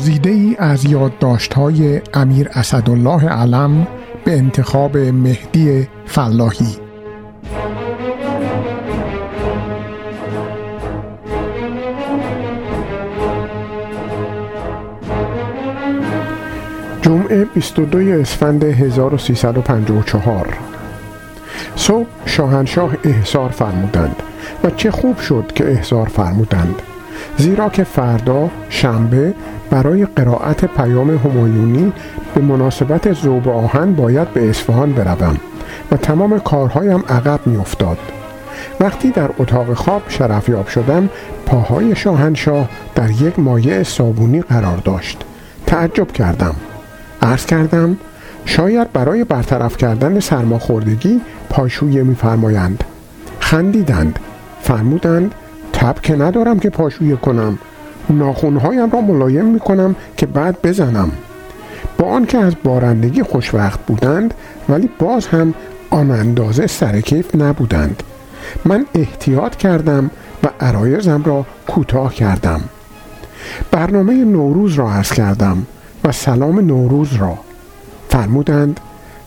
گزیده ای از یادداشت های امیر اسدالله علم به انتخاب مهدی فلاحی. جمعه 22 اسفند 1354 صبح شاهنشاه احضار فرمودند و چه خوب شد که احضار فرمودند. زیرا که فردا شنبه برای قرائت پیام همایونی به مناسبت زوب آهن باید به اصفهان بروم و تمام کارهایم عقب میافتاد. وقتی در اتاق خواب شرفیاب شدم پاهای شاهنشاه در یک مایع صابونی قرار داشت. تعجب کردم. عرض کردم شاید برای برطرف کردن سرماخوردگی پاشویه میفرمایند. خندیدند. فرمودند تب که ندارم که پاشویه کنم. ناخونهایم را ملایم می کنم که بعد بزنم. با آنکه از بارندگی خوشوقت بودند ولی باز هم آن اندازه سرکیف نبودند. من احتیاط کردم و عرایزم را کوتاه کردم. برنامه نوروز را عرض کردم و سلام نوروز را. فرمودند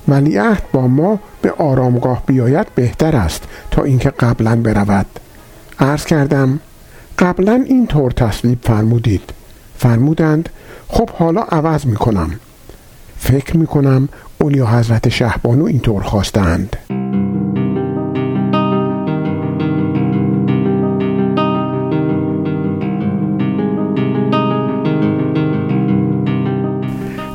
ولیعهد با ما به آرامگاه بیاید بهتر است تا اینکه قبلا برود. عرض کردم قبلا این طور تصویب فرمودید. فرمودند خب حالا عوض می کنم فکر می کنم اولیا حضرت شهبانو اینطور خواستند.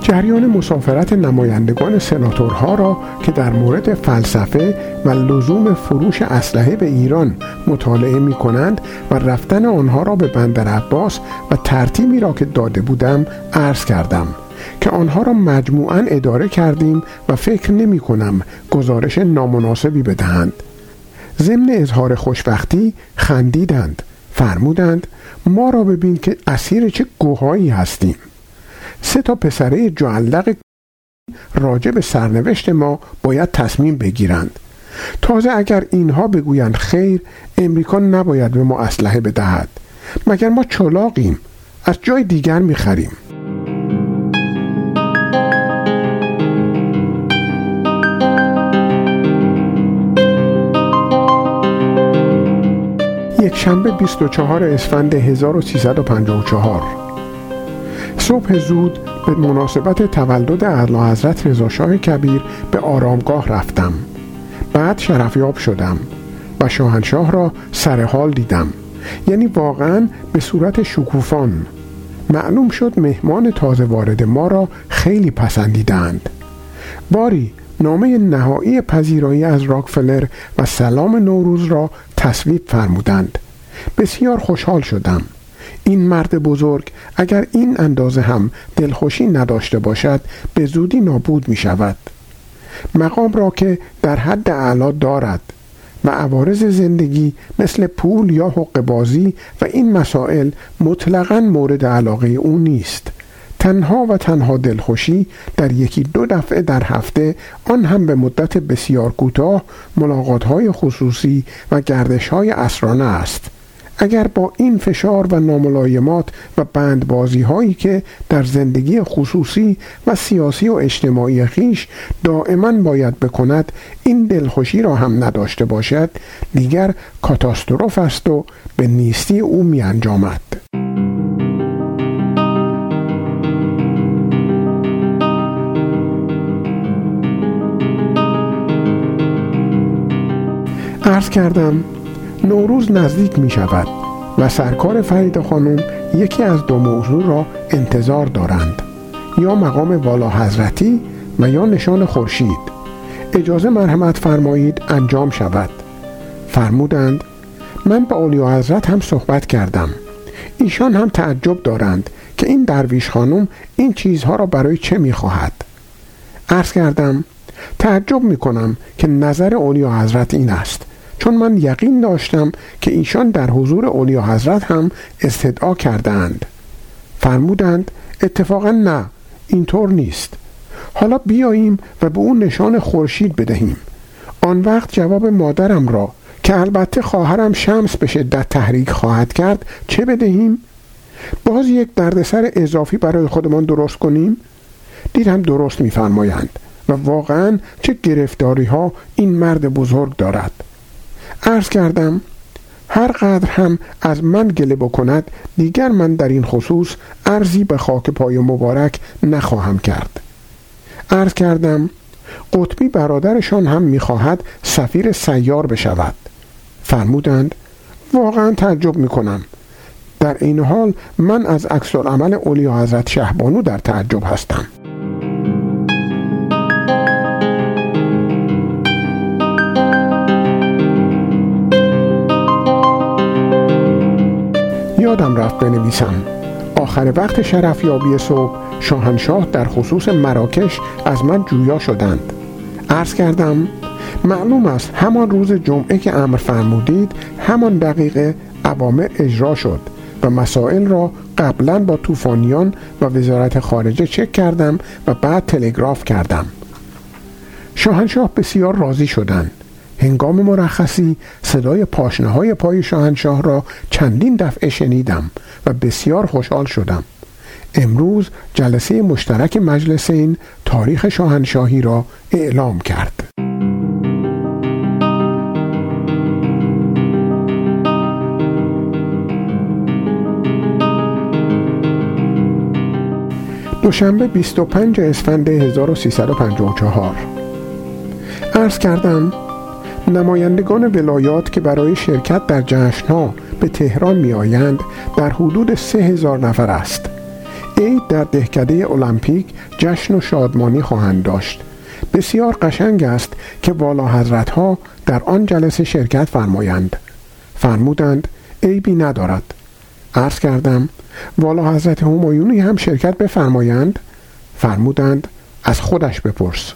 جریان مسافرت نمایندگان سناتورها را که در مورد فلسفه و لزوم فروش اسلحه به ایران مطالعه می کنند و رفتن آنها را به بندر عباس و ترتیبی را که داده بودم عرض کردم که آنها را مجموعا اداره کردیم و فکر نمی کنم گزارش نامناسبی بدهند. ضمن اظهار خوشبختی خندیدند فرمودند ما را ببین که اسیر چه گوهایی هستیم. سه تا پسره جعلق راجع به سرنوشت ما باید تصمیم بگیرند. تازه اگر اینها بگویند خیر امریکا نباید به ما اسلحه بدهد. مگر ما چلاقیم؟ از جای دیگر می‌خریم. یک شنبه 24 اسفند 1354 صبح زود به مناسبت تولد اعلی حضرت رضاشاه کبیر به آرامگاه رفتم. بعد شرفیاب شدم و شاهنشاه را سر حال دیدم. یعنی واقعا به صورت شکوفان. معلوم شد مهمان تازه وارد ما را خیلی پسندیدند. باری نامه نهایی پذیرایی از راکفلر و سلام نوروز را تصویب فرمودند. بسیار خوشحال شدم. این مرد بزرگ اگر این اندازه هم دلخوشی نداشته باشد به زودی نابود می شود مقام را که در حد اعلا دارد و عوارض زندگی مثل پول یا حق بازی و این مسائل مطلقا مورد علاقه او نیست. تنها و تنها دلخوشی در یکی دو دفعه در هفته آن هم به مدت بسیار کوتاه ملاقات های خصوصی و گردش های اسرانه است. اگر با این فشار و ناملایمات و بندبازی هایی که در زندگی خصوصی و سیاسی و اجتماعی خیش دائما باید بکند این دلخوشی را هم نداشته باشد دیگر کاتاستروف است و به نیستی او می انجامد. عرض کردم نوروز نزدیک می شود و سرکار فرید خانم یکی از دو موضوع را انتظار دارند. یا مقام والا حضرتی و یا نشان خورشید. اجازه مرحمت فرمایید انجام شود. فرمودند من با اولیا حضرت هم صحبت کردم. ایشان هم تعجب دارند که این درویش خانم این چیزها را برای چه می‌خواهد. عرض کردم تعجب می‌کنم که نظر اولیا حضرت این است. چون من یقین داشتم که ایشان در حضور اولیا حضرت هم استدعا کردند فرمودند اتفاقا نه اینطور نیست. حالا بیاییم و به اون نشان خورشید بدهیم. آن وقت جواب مادرم را که البته خواهرم شمس به شدت تحریک خواهد کرد چه بدهیم؟ باز یک دردسر اضافی برای خودمان درست کنیم؟ دیدم درست میفرمایند و واقعا چه گرفتاری ها این مرد بزرگ دارد. عرض کردم هر قدر هم از من گله بکند دیگر من در این خصوص ارزی به خاک پای مبارک نخواهم کرد. عرض کردم قطبی برادرشان هم می‌خواهد سفیر سیار بشود. فرمودند واقعا تعجب می‌کنم. در این حال من از عکس عمل اولیا حضرت شهبانو در تعجب هستم. یادم رفت بنویسم. آخر وقت شرفیابی صبح شاهنشاه در خصوص مراکش از من جویا شدند. عرض کردم معلوم است همان روز جمعه که امر فرمودید همان دقیقه عوامر اجرا شد و مسائل را قبلا با طوفانیان و وزارت خارجه چک کردم و بعد تلگراف کردم. شاهنشاه بسیار راضی شدند. هنگام مرخصی صدای پاشنه های پای شاهنشاه را چندین دفعه شنیدم و بسیار خوشحال شدم. امروز جلسه مشترک مجلسین تاریخ شاهنشاهی را اعلام کرد. دوشنبه 25 اسفند 1354 عرض کردم نمایندگان ولایات که برای شرکت در جشنها به تهران می آیند در حدود سه هزار نفر است. عید در دهکده المپیک جشن و شادمانی خواهند داشت. بسیار قشنگ است که والا حضرت ها در آن جلسه شرکت فرمایند. فرمودند عیبی ندارد. عرض کردم والا حضرت همایونی هم شرکت بفرمایند؟ فرمودند از خودش بپرس.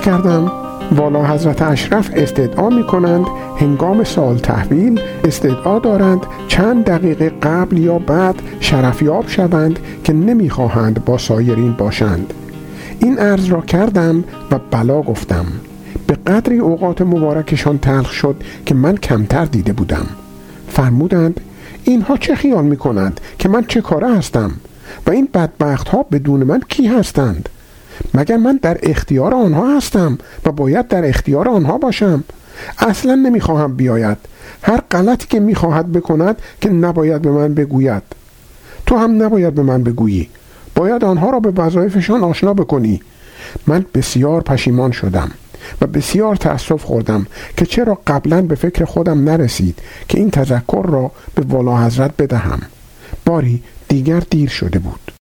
کردم والا حضرت اشرف استدعا می کنند هنگام سال تحویل استدعا دارند چند دقیقه قبل یا بعد شرفیاب شوند که نمی‌خواهند با سایرین باشند. این عرض را کردم و بلا گفتم. به قدری اوقات مبارکشان تلخ شد که من کمتر دیده بودم. فرمودند اینها چه خیال می کنند که من چه کاره هستم و این بدبخت ها بدون من کی هستند؟ مگر من در اختیار آنها هستم و باید در اختیار آنها باشم؟ اصلا نمی‌خواهم بیاید. هر غلطی که می‌خواهد بکند که نباید به من بگوید. تو هم نباید به من بگویی. باید آنها را به وظایفشان آشنا بکنی. من بسیار پشیمان شدم و بسیار تأسف خوردم که چرا قبلا به فکر خودم نرسید که این تذکر را به والا حضرت بدهم. باری دیگر دیر شده بود.